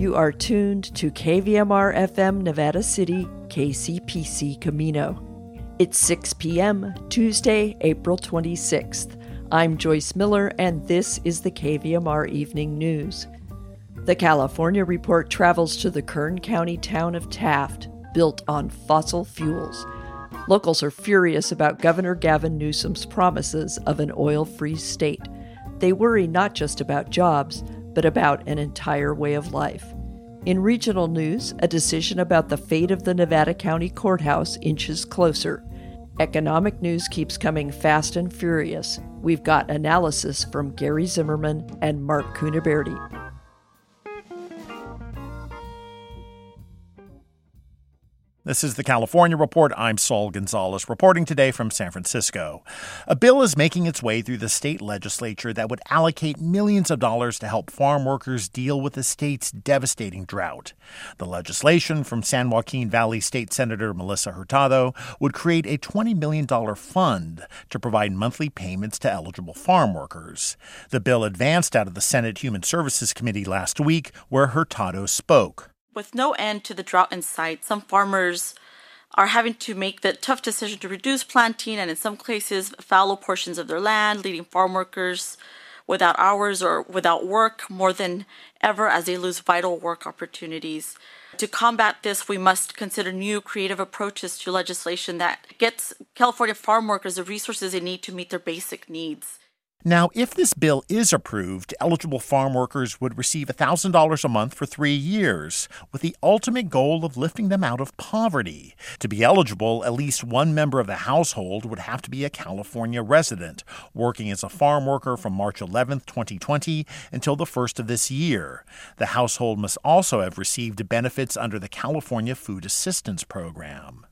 You are tuned to KVMR FM Nevada City, KCPC Camino. It's 6 p.m., Tuesday, April 26th. I'm Joyce Miller, and this is the KVMR Evening News. The California Report travels to the Kern County town of Taft, built on fossil fuels. Locals are furious about Governor Gavin Newsom's promises of an oil free state. They worry not just about jobs, but about an entire way of life. In regional news, a decision about the fate of the Nevada County Courthouse inches closer. Economic news keeps coming fast and furious. We've got analysis from Gary Zimmerman and Mark Cunaberti. This is the California Report. I'm Saul Gonzalez, reporting today from San Francisco. A bill is making its way through the state legislature that would allocate millions of dollars to help farm workers deal with the state's devastating drought. The legislation from San Joaquin Valley State Senator Melissa Hurtado would create a $20 million fund to provide monthly payments to eligible farm workers. The bill advanced out of the Senate Human Services Committee last week, where Hurtado spoke. With no end to the drought in sight, some farmers are having to make the tough decision to reduce planting and, in some cases, fallow portions of their land, leaving farm workers without hours or without work more than ever as they lose vital work opportunities. To combat this, we must consider new creative approaches to legislation that gets California farm workers the resources they need to meet their basic needs. Now, if this bill is approved, eligible farm workers would receive $1,000 a month for three years, with the ultimate goal of lifting them out of poverty. To be eligible, at least one member of the household would have to be a California resident, working as a farm worker from March 11, 2020 until the first of this year. The household must also have received benefits under the California Food Assistance Program.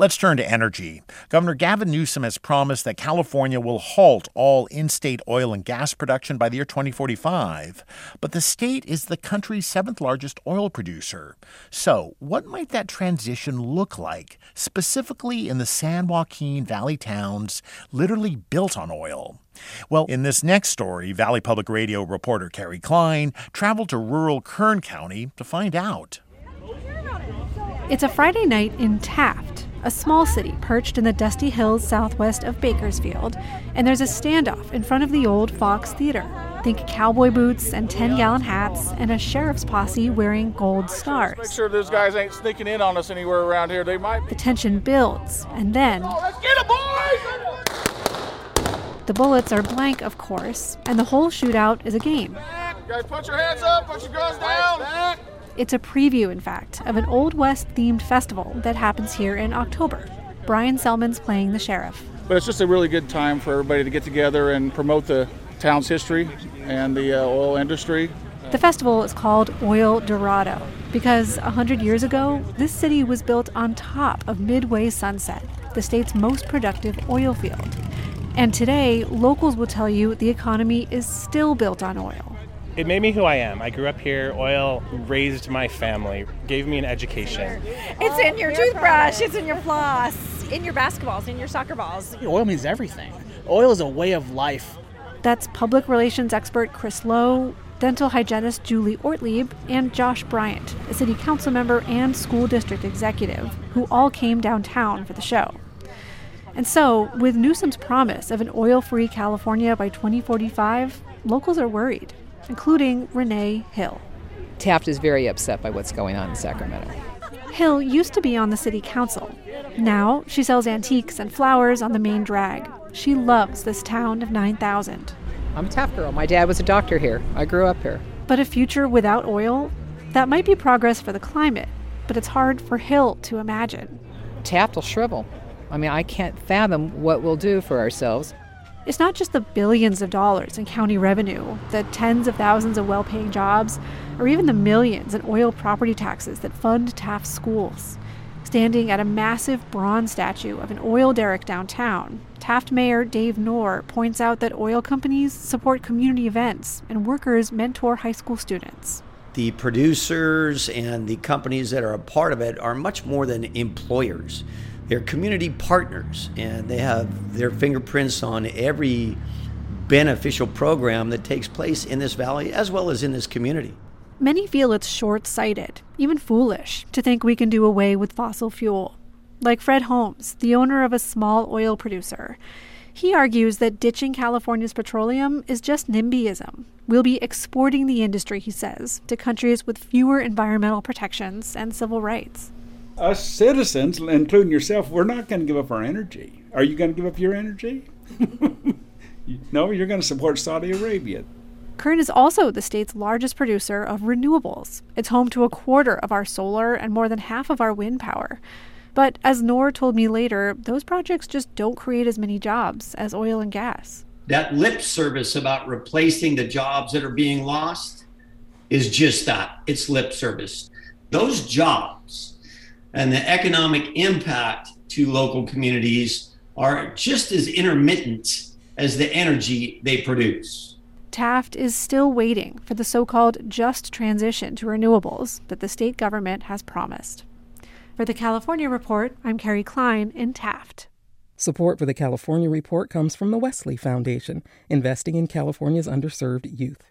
Let's turn to energy. Governor Gavin Newsom has promised that California will halt all in state oil and gas production by the year 2045. But the state is the country's seventh largest oil producer. So, what might that transition look like, specifically in the San Joaquin Valley towns literally built on oil? Well, in this next story, Valley Public Radio reporter Kerry Klein traveled to rural Kern County to find out. It's a Friday night in Taft a small city perched in the dusty hills southwest of Bakersfield, and there's a standoff in front of the old Fox Theater. Think cowboy boots and 10 gallon hats and a sheriff's posse wearing gold stars. Make sure those guys ain't sneaking in on us anywhere around here. They might. The tension builds, and then. Oh, let's get it, boys! The bullets are blank, of course, and the whole shootout is a game. Back. Guys, put your hands up, put your guns down. Back. It's a preview, in fact, of an Old West themed festival that happens here in October. Brian Selman's playing the sheriff. But it's just a really good time for everybody to get together and promote the town's history and the uh, oil industry. The festival is called Oildorado because 100 years ago, this city was built on top of Midway Sunset, the state's most productive oil field. And today, locals will tell you the economy is still built on oil. It made me who I am. I grew up here. Oil raised my family, gave me an education. It's in your oh, toothbrush, it's in your floss, in your basketballs, in your soccer balls. Oil means everything. Oil is a way of life. That's public relations expert Chris Lowe, dental hygienist Julie Ortlieb, and Josh Bryant, a city council member and school district executive, who all came downtown for the show. And so, with Newsom's promise of an oil free California by 2045, locals are worried including Renee Hill. Taft is very upset by what's going on in Sacramento. Hill used to be on the city council. Now she sells antiques and flowers on the main drag. She loves this town of 9,000. I'm a Taft girl. My dad was a doctor here. I grew up here. But a future without oil? That might be progress for the climate, but it's hard for Hill to imagine. Taft will shrivel. I mean, I can't fathom what we'll do for ourselves. It's not just the billions of dollars in county revenue, the tens of thousands of well paying jobs, or even the millions in oil property taxes that fund Taft schools. Standing at a massive bronze statue of an oil derrick downtown, Taft Mayor Dave Noerr points out that oil companies support community events and workers mentor high school students. The producers and the companies that are a part of it are much more than employers. They're community partners, and they have their fingerprints on every beneficial program that takes place in this valley as well as in this community. Many feel it's short sighted, even foolish, to think we can do away with fossil fuel. Like Fred Holmes, the owner of a small oil producer. He argues that ditching California's petroleum is just NIMBYism. We'll be exporting the industry, he says, to countries with fewer environmental protections and civil rights. Us citizens, including yourself, we're not going to give up our energy. Are you going to give up your energy? no, you're going to support Saudi Arabia. Kern is also the state's largest producer of renewables. It's home to a quarter of our solar and more than half of our wind power. But as Noerr told me later, those projects just don't create as many jobs as oil and gas. That lip service about replacing the jobs that are being lost is just that it's lip service. Those jobs and the economic impact to local communities are just as intermittent as the energy they produce. Taft is still waiting for the so called just transition to renewables that the state government has promised. For the California Report, I'm Kerry Klein in Taft. Support for the California Report comes from the Wesley Foundation, investing in California's underserved youth.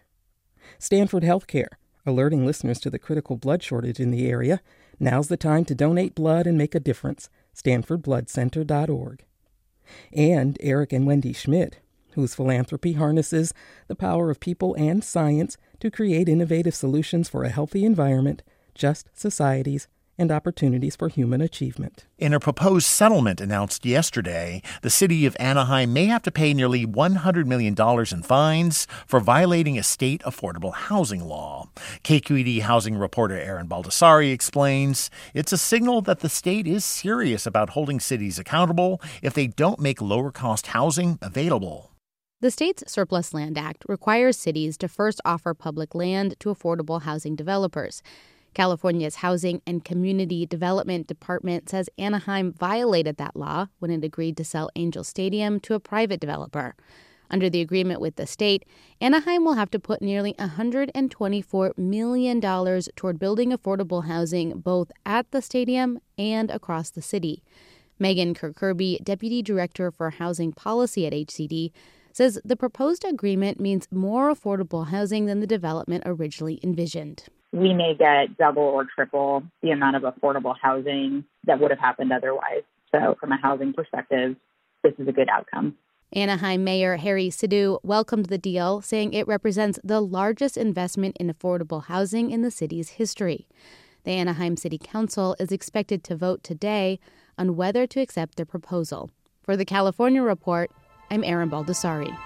Stanford Healthcare, alerting listeners to the critical blood shortage in the area. Now's the time to donate blood and make a difference. StanfordBloodCenter.org. And Eric and Wendy Schmidt, whose philanthropy harnesses the power of people and science to create innovative solutions for a healthy environment, just societies, and opportunities for human achievement. In a proposed settlement announced yesterday, the city of Anaheim may have to pay nearly $100 million in fines for violating a state affordable housing law. KQED housing reporter Erin Baldassari explains it's a signal that the state is serious about holding cities accountable if they don't make lower cost housing available. The state's Surplus Land Act requires cities to first offer public land to affordable housing developers. California's Housing and Community Development Department says Anaheim violated that law when it agreed to sell Angel Stadium to a private developer. Under the agreement with the state, Anaheim will have to put nearly $124 million toward building affordable housing both at the stadium and across the city. Megan Kirkeby, Deputy Director for Housing Policy at HCD, says the proposed agreement means more affordable housing than the development originally envisioned. We may get double or triple the amount of affordable housing that would have happened otherwise. So, from a housing perspective, this is a good outcome. Anaheim Mayor Harry Sidhu welcomed the deal, saying it represents the largest investment in affordable housing in the city's history. The Anaheim City Council is expected to vote today on whether to accept the proposal. For the California Report, I'm Erin Baldassari.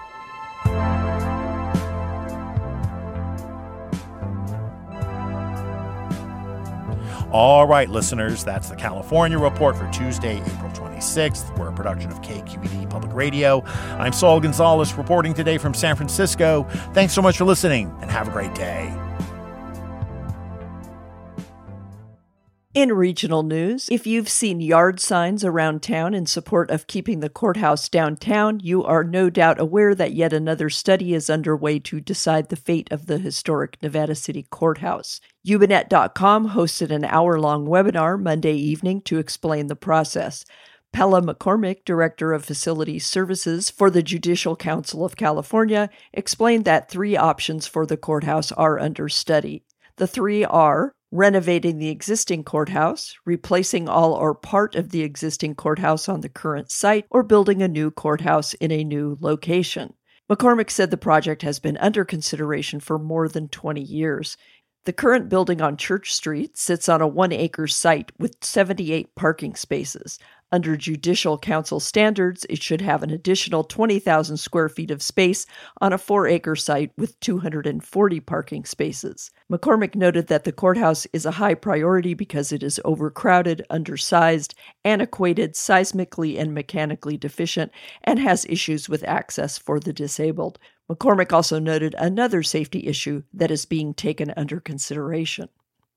All right, listeners, that's the California Report for Tuesday, April 26th. We're a production of KQED Public Radio. I'm Saul Gonzalez reporting today from San Francisco. Thanks so much for listening and have a great day. In regional news, if you've seen yard signs around town in support of keeping the courthouse downtown, you are no doubt aware that yet another study is underway to decide the fate of the historic Nevada City Courthouse. YubaNet.com hosted an hour long webinar Monday evening to explain the process. Pella McCormick, Director of Facility Services for the Judicial Council of California, explained that three options for the courthouse are under study. The three are renovating the existing courthouse, replacing all or part of the existing courthouse on the current site, or building a new courthouse in a new location. McCormick said the project has been under consideration for more than 20 years. The current building on Church Street sits on a one acre site with 78 parking spaces. Under Judicial Council standards, it should have an additional 20,000 square feet of space on a four acre site with 240 parking spaces. McCormick noted that the courthouse is a high priority because it is overcrowded, undersized, antiquated, seismically and mechanically deficient, and has issues with access for the disabled. McCormick also noted another safety issue that is being taken under consideration.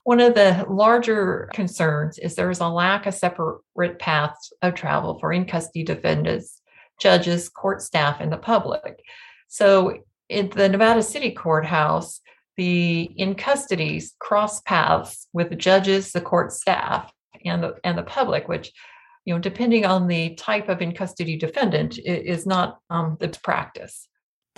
One of the larger concerns is there is a lack of separate paths of travel for in custody defendants, judges, court staff, and the public. So, in the Nevada City Courthouse, the in custodies cross paths with the judges, the court staff, and the and the public, which you know, depending on the type of in custody defendant, is not um, the practice.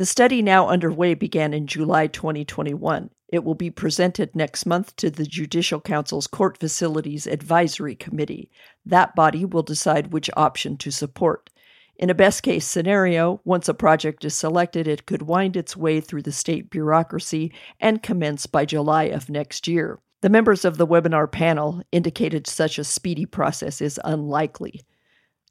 The study now underway began in July 2021. It will be presented next month to the Judicial Council's Court Facilities Advisory Committee. That body will decide which option to support. In a best case scenario, once a project is selected, it could wind its way through the state bureaucracy and commence by July of next year. The members of the webinar panel indicated such a speedy process is unlikely.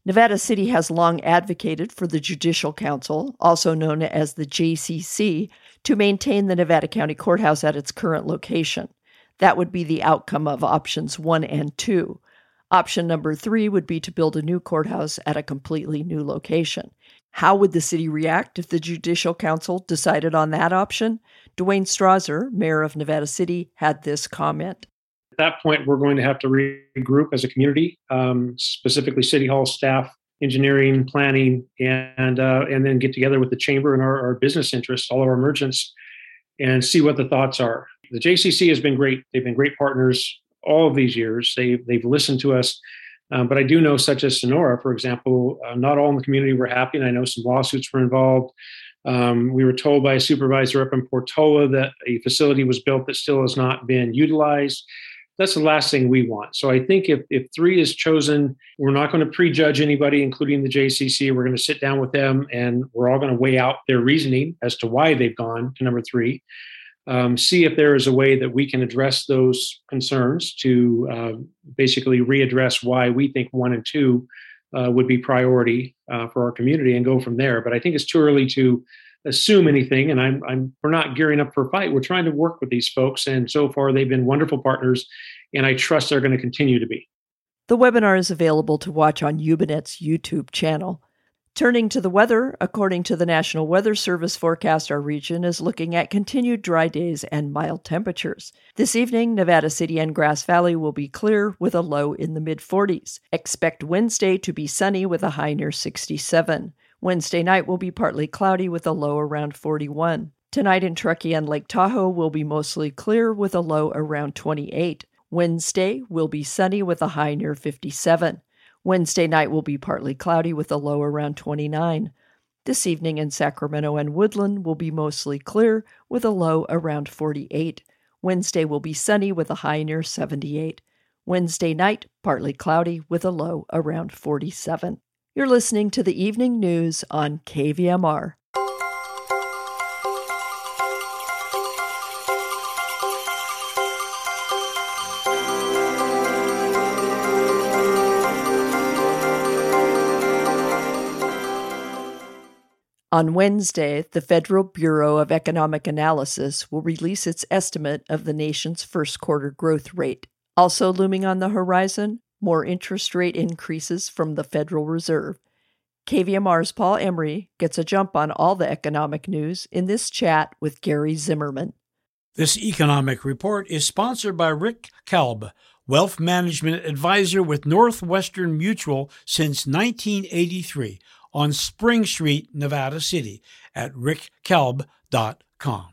Nevada City has long advocated for the Judicial Council, also known as the JCC, to maintain the Nevada County Courthouse at its current location. That would be the outcome of options one and two. Option number three would be to build a new courthouse at a completely new location. How would the city react if the Judicial Council decided on that option? Duane Strawser, mayor of Nevada City, had this comment. At that point, we're going to have to regroup as a community, um, specifically City Hall staff, engineering, planning, and uh, and then get together with the chamber and our, our business interests, all of our merchants, and see what the thoughts are. The JCC has been great. They've been great partners all of these years. They they've listened to us. Um, but I do know, such as Sonora, for example, uh, not all in the community were happy, and I know some lawsuits were involved. Um, we were told by a supervisor up in Portola that a facility was built that still has not been utilized. That's the last thing we want. So I think if, if three is chosen, we're not going to prejudge anybody, including the JCC. We're going to sit down with them and we're all going to weigh out their reasoning as to why they've gone to number three um, see if there is a way that we can address those concerns to uh, basically readdress why we think one and two uh, would be priority uh, for our community and go from there. But I think it's too early to assume anything, and I'm, I'm we're not gearing up for a fight. We're trying to work with these folks, and so far they've been wonderful partners, and I trust they're going to continue to be. The webinar is available to watch on YubaNet's YouTube channel. Turning to the weather, according to the National Weather Service forecast, our region is looking at continued dry days and mild temperatures. This evening, Nevada City and Grass Valley will be clear with a low in the mid 40s. Expect Wednesday to be sunny with a high near 67. Wednesday night will be partly cloudy with a low around 41. Tonight in Truckee and Lake Tahoe will be mostly clear with a low around 28. Wednesday will be sunny with a high near 57. Wednesday night will be partly cloudy with a low around 29. This evening in Sacramento and Woodland will be mostly clear with a low around 48. Wednesday will be sunny with a high near 78. Wednesday night, partly cloudy with a low around 47. You're listening to the evening news on KVMR. On Wednesday, the Federal Bureau of Economic Analysis will release its estimate of the nation's first quarter growth rate. Also looming on the horizon, more interest rate increases from the Federal Reserve. KVMR's Paul Emery gets a jump on all the economic news in this chat with Gary Zimmerman. This economic report is sponsored by Rick Kalb, Wealth Management Advisor with Northwestern Mutual since 1983 on Spring Street, Nevada City at rickkalb.com.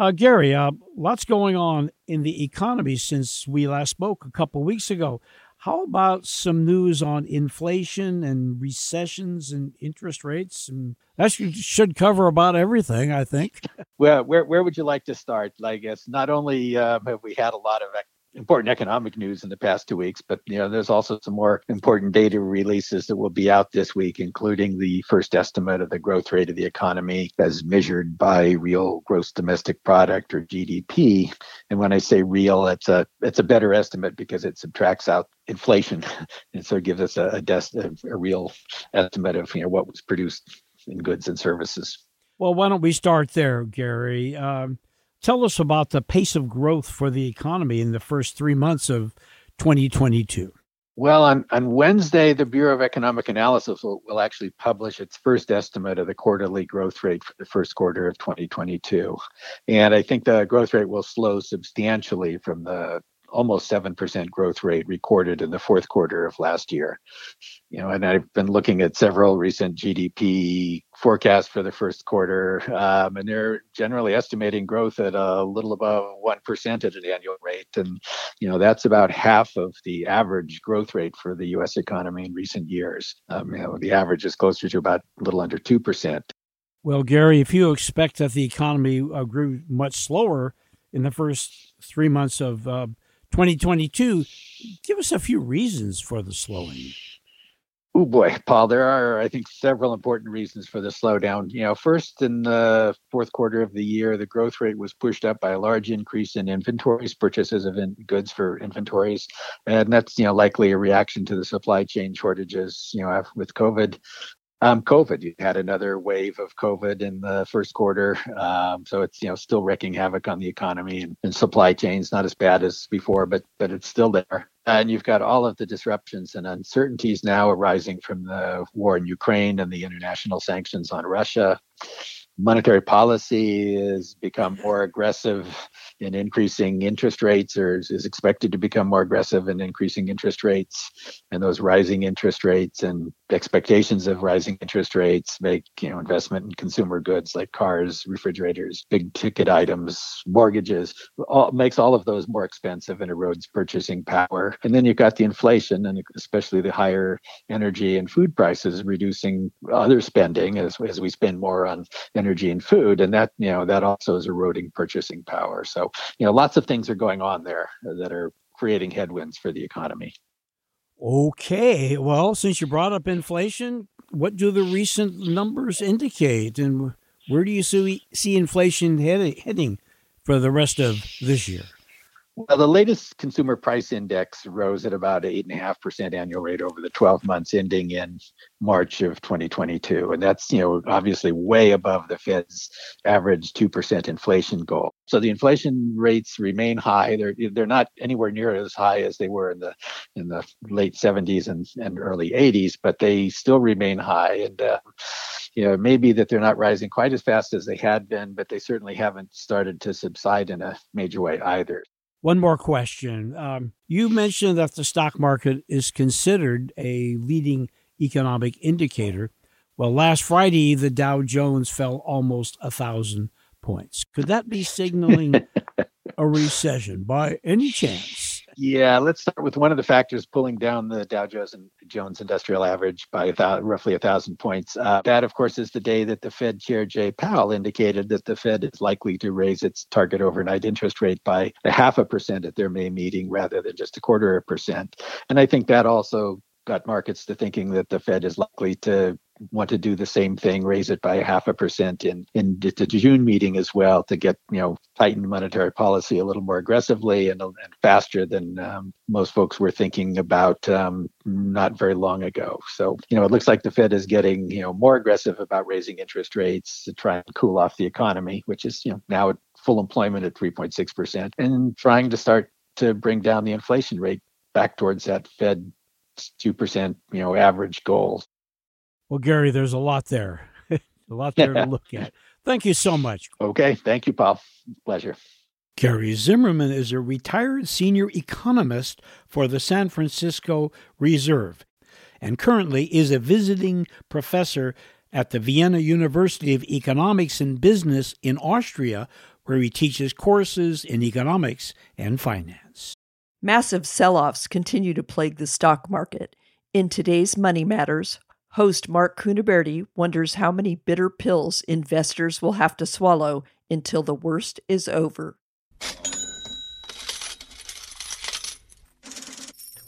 Uh, Gary, uh, lots going on in the economy since we last spoke a couple weeks ago. How about some news on inflation and recessions and interest rates? And that should cover about everything, I think. well, where where would you like to start? I guess not only uh, have we had a lot of important economic news in the past two weeks, but you know, there's also some more important data releases that will be out this week, including the first estimate of the growth rate of the economy as measured by real gross domestic product or GDP. And when I say real, it's a it's a better estimate because it subtracts out inflation, and so it gives us a, a, des- a real estimate of you know what was produced in goods and services. Well, why don't we start there, Gary? Um, Tell us about the pace of growth for the economy in the first three months of 2022. Well, on, on Wednesday, the Bureau of Economic Analysis will, will actually publish its first estimate of the quarterly growth rate for the first quarter of 2022. And I think the growth rate will slow substantially from the almost 7% growth rate recorded in the fourth quarter of last year. You know, and I've been looking at several recent GDP forecasts for the first quarter, um, and they're generally estimating growth at a little above 1% at an annual rate. And, you know, that's about half of the average growth rate for the US economy in recent years. Um, you know, the average is closer to about a little under 2%. Well, Gary, if you expect that the economy uh, grew much slower in the first three months of uh, 2022, give us a few reasons for the slowing. Oh boy, Paul, there are, I think, several important reasons for the slowdown. You know, first, in the fourth quarter of the year, the growth rate was pushed up by a large increase in inventories, purchases of in- goods for inventories. And that's, you know, likely a reaction to the supply chain shortages, you know, with COVID. Um, COVID, you had another wave of COVID in the first quarter, um, so it's you know still wreaking havoc on the economy and, and, supply chains. Not as bad as before, but but it's still there. And you've got all of the disruptions and uncertainties now arising from the war in Ukraine and the international sanctions on Russia monetary policy has become more aggressive in increasing interest rates or is expected to become more aggressive in increasing interest rates and those rising interest rates and expectations of rising interest rates make you know investment in consumer goods like cars refrigerators big ticket items mortgages all makes all of those more expensive and erodes purchasing power. And then you've got the inflation and especially the higher energy and food prices reducing other spending as, as we spend more on energy and food. And that you know that also is eroding purchasing power. So you know lots of things are going on there that are creating headwinds for the economy okay well since you brought up inflation what do the recent numbers indicate? And where do you see, inflation heading for the rest of this year well, the latest consumer price index rose at about 8.5% annual rate over the 12 months ending in March of 2022. And that's, you know, obviously way above the Fed's average 2% inflation goal. So the inflation rates remain high. They're, they're not anywhere near as high as they were in the, in the late 70s and, and early 80s, but they still remain high. And, uh, you know, maybe that they're not rising quite as fast as they had been, but they certainly haven't started to subside in a major way either. One more question. Um, you mentioned that the stock market is considered a leading economic indicator. Well, last Friday, the Dow Jones fell almost a thousand points. Could that be signaling a recession by any chance? Yeah, let's start with one of the factors pulling down the Dow Jones Industrial Average by a thousand, roughly a thousand points. Uh, that, of course, is the day that the Fed Chair Jay Powell indicated that the Fed is likely to raise its target overnight interest rate by a half a percent at their May meeting rather than just a quarter of a percent. And I think that also got markets to thinking that the Fed is likely to want to do the same thing, raise it by half a percent in in the June meeting as well to get you know tighten monetary policy a little more aggressively and, and faster than um, most folks were thinking about um, not very long ago. So you know it looks like the Fed is getting you know more aggressive about raising interest rates to try and cool off the economy, which is you know now at full employment at 3.6 percent, and trying to start to bring down the inflation rate back towards that Fed two percent you know average goal. Well, Gary, there's a lot there, a lot there to look at. Thank you so much. Okay. Thank you, Paul. Pleasure. Gary Zimmerman is a retired senior economist for the San Francisco Reserve and currently is a visiting professor at the Vienna University of Economics and Business in Austria, where he teaches courses in economics and finance. Massive sell offs continue to plague the stock market. In today's Money Matters, Host Mark Cunaberti wonders how many bitter pills investors will have to swallow until the worst is over.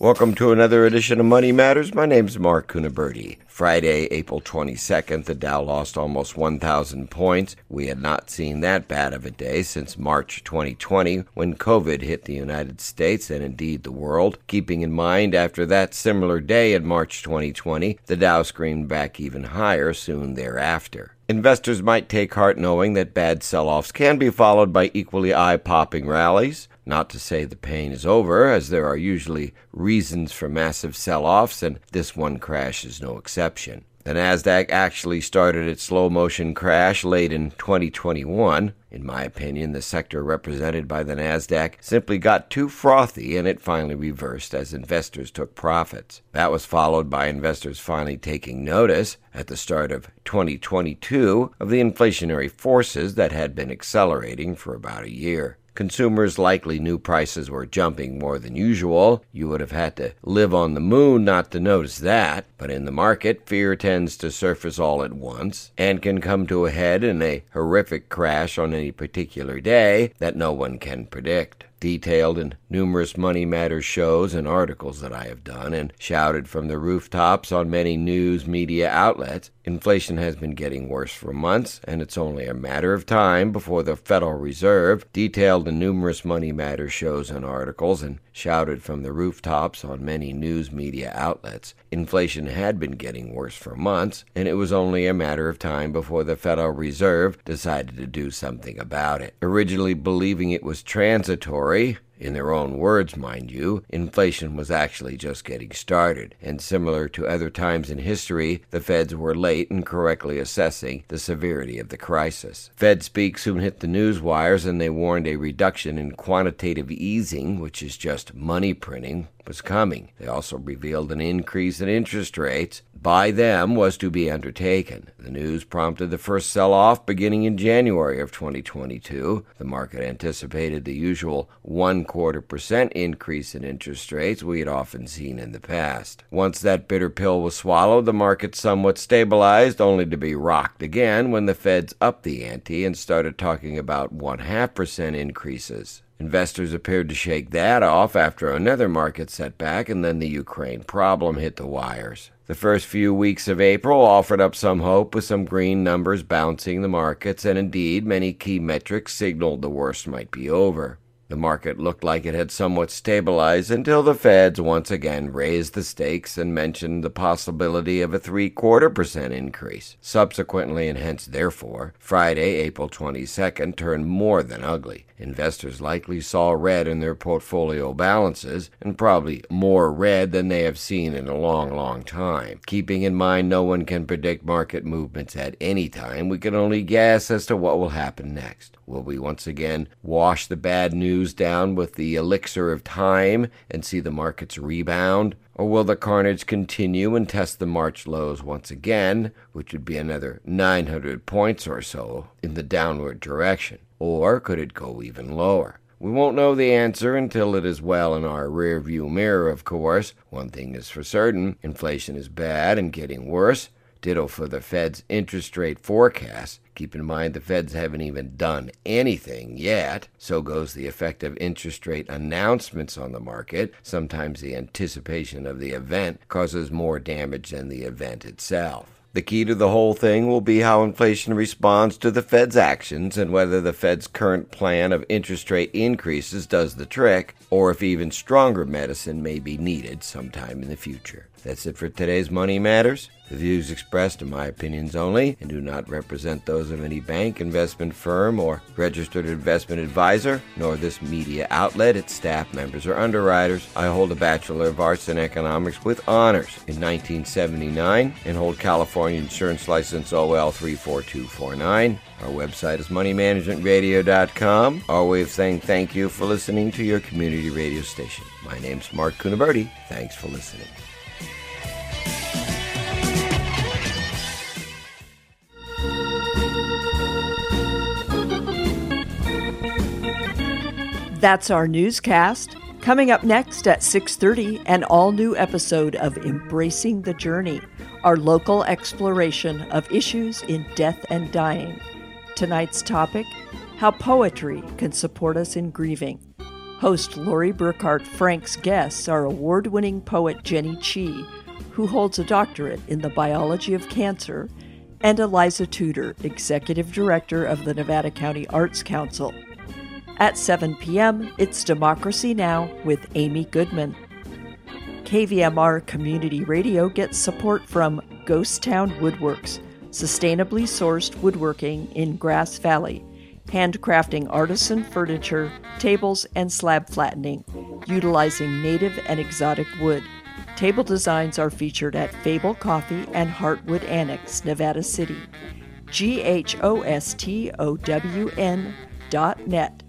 Welcome to another edition of Money Matters. My name's Mark Cunaberti. Friday, April 22nd, the Dow lost almost 1,000 points. We had not seen that bad of a day since March 2020 when COVID hit the United States and indeed the world. Keeping in mind, after that similar day in March 2020, the Dow screamed back even higher soon thereafter. Investors might take heart knowing that bad sell offs can be followed by equally eye popping rallies. Not to say the pain is over, as there are usually reasons for massive sell offs, and this one crash is no exception. The NASDAQ actually started its slow motion crash late in 2021. In my opinion, the sector represented by the NASDAQ simply got too frothy and it finally reversed as investors took profits. That was followed by investors finally taking notice at the start of 2022 of the inflationary forces that had been accelerating for about a year. Consumers likely knew prices were jumping more than usual. You would have had to live on the moon not to notice that. But in the market, fear tends to surface all at once and can come to a head in a horrific crash on any particular day that no one can predict detailed in numerous Money Matters shows and articles that I have done, and shouted from the rooftops on many news media outlets. Inflation has been getting worse for months, and it's only a matter of time before the Federal Reserve, detailed in numerous Money Matters shows and articles, and shouted from the rooftops on many news media outlets. Inflation had been getting worse for months, and it was only a matter of time before the Federal Reserve decided to do something about it. Originally believing it was transitory, in their own words, mind you, inflation was actually just getting started, and similar to other times in history, the feds were late in correctly assessing the severity of the crisis. Fed speak soon hit the news wires, and they warned a reduction in quantitative easing, which is just money printing, was coming. They also revealed an increase in interest rates by them was to be undertaken. The news prompted the first sell off beginning in January of 2022. The market anticipated the usual one quarter percent increase in interest rates we had often seen in the past. Once that bitter pill was swallowed, the market somewhat stabilized, only to be rocked again when the feds upped the ante and started talking about one half percent increases. Investors appeared to shake that off after another market setback, and then the Ukraine problem hit the wires. The first few weeks of April offered up some hope with some green numbers bouncing the markets, and indeed many key metrics signaled the worst might be over. The market looked like it had somewhat stabilized until the feds once again raised the stakes and mentioned the possibility of a three quarter percent increase. Subsequently, and hence therefore, Friday, April 22nd, turned more than ugly. Investors likely saw red in their portfolio balances, and probably more red than they have seen in a long, long time. Keeping in mind no one can predict market movements at any time, we can only guess as to what will happen next. Will we once again wash the bad news down with the elixir of time and see the markets rebound? Or will the carnage continue and test the March lows once again, which would be another 900 points or so in the downward direction? Or could it go even lower? We won't know the answer until it is well in our rearview mirror, of course. One thing is for certain inflation is bad and getting worse. Ditto for the Fed's interest rate forecast. Keep in mind the Feds haven't even done anything yet. So goes the effect of interest rate announcements on the market. Sometimes the anticipation of the event causes more damage than the event itself. The key to the whole thing will be how inflation responds to the Fed's actions and whether the Fed's current plan of interest rate increases does the trick, or if even stronger medicine may be needed sometime in the future. That's it for today's Money Matters. The views expressed are my opinions only and do not represent those of any bank, investment firm, or registered investment advisor, nor this media outlet, its staff members, or underwriters. I hold a Bachelor of Arts in Economics with honors in 1979 and hold California Insurance License OL 34249. Our website is moneymanagementradio.com, our way of saying thank you for listening to your community radio station. My name's Mark Cunaberti. Thanks for listening. That's our newscast. Coming up next at 6:30, an all-new episode of Embracing the Journey, our local exploration of issues in death and dying. Tonight's topic: how poetry can support us in grieving. Host Lori Burkhart Frank's guests are award-winning poet Jenny Chi, who holds a doctorate in the biology of cancer, and Eliza Tudor, executive director of the Nevada County Arts Council. At 7 p.m., it's Democracy Now! with Amy Goodman. KVMR Community Radio gets support from Ghost Town Woodworks, sustainably sourced woodworking in Grass Valley, handcrafting artisan furniture, tables, and slab flattening, utilizing native and exotic wood. Table designs are featured at Fable Coffee and Heartwood Annex, Nevada City. G H O S T O W N dot net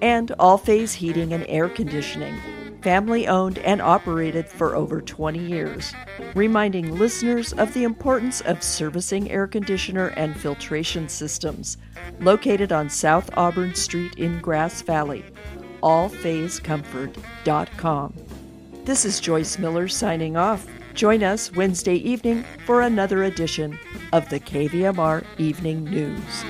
and All Phase Heating and Air Conditioning. family owned and operated for over 20 years, reminding listeners of the importance of servicing air conditioner and filtration systems. Located on South Auburn Street in Grass Valley, allphaseComfort.com. This is Joyce Miller signing off. Join us Wednesday evening for another edition of the KVMR Evening News.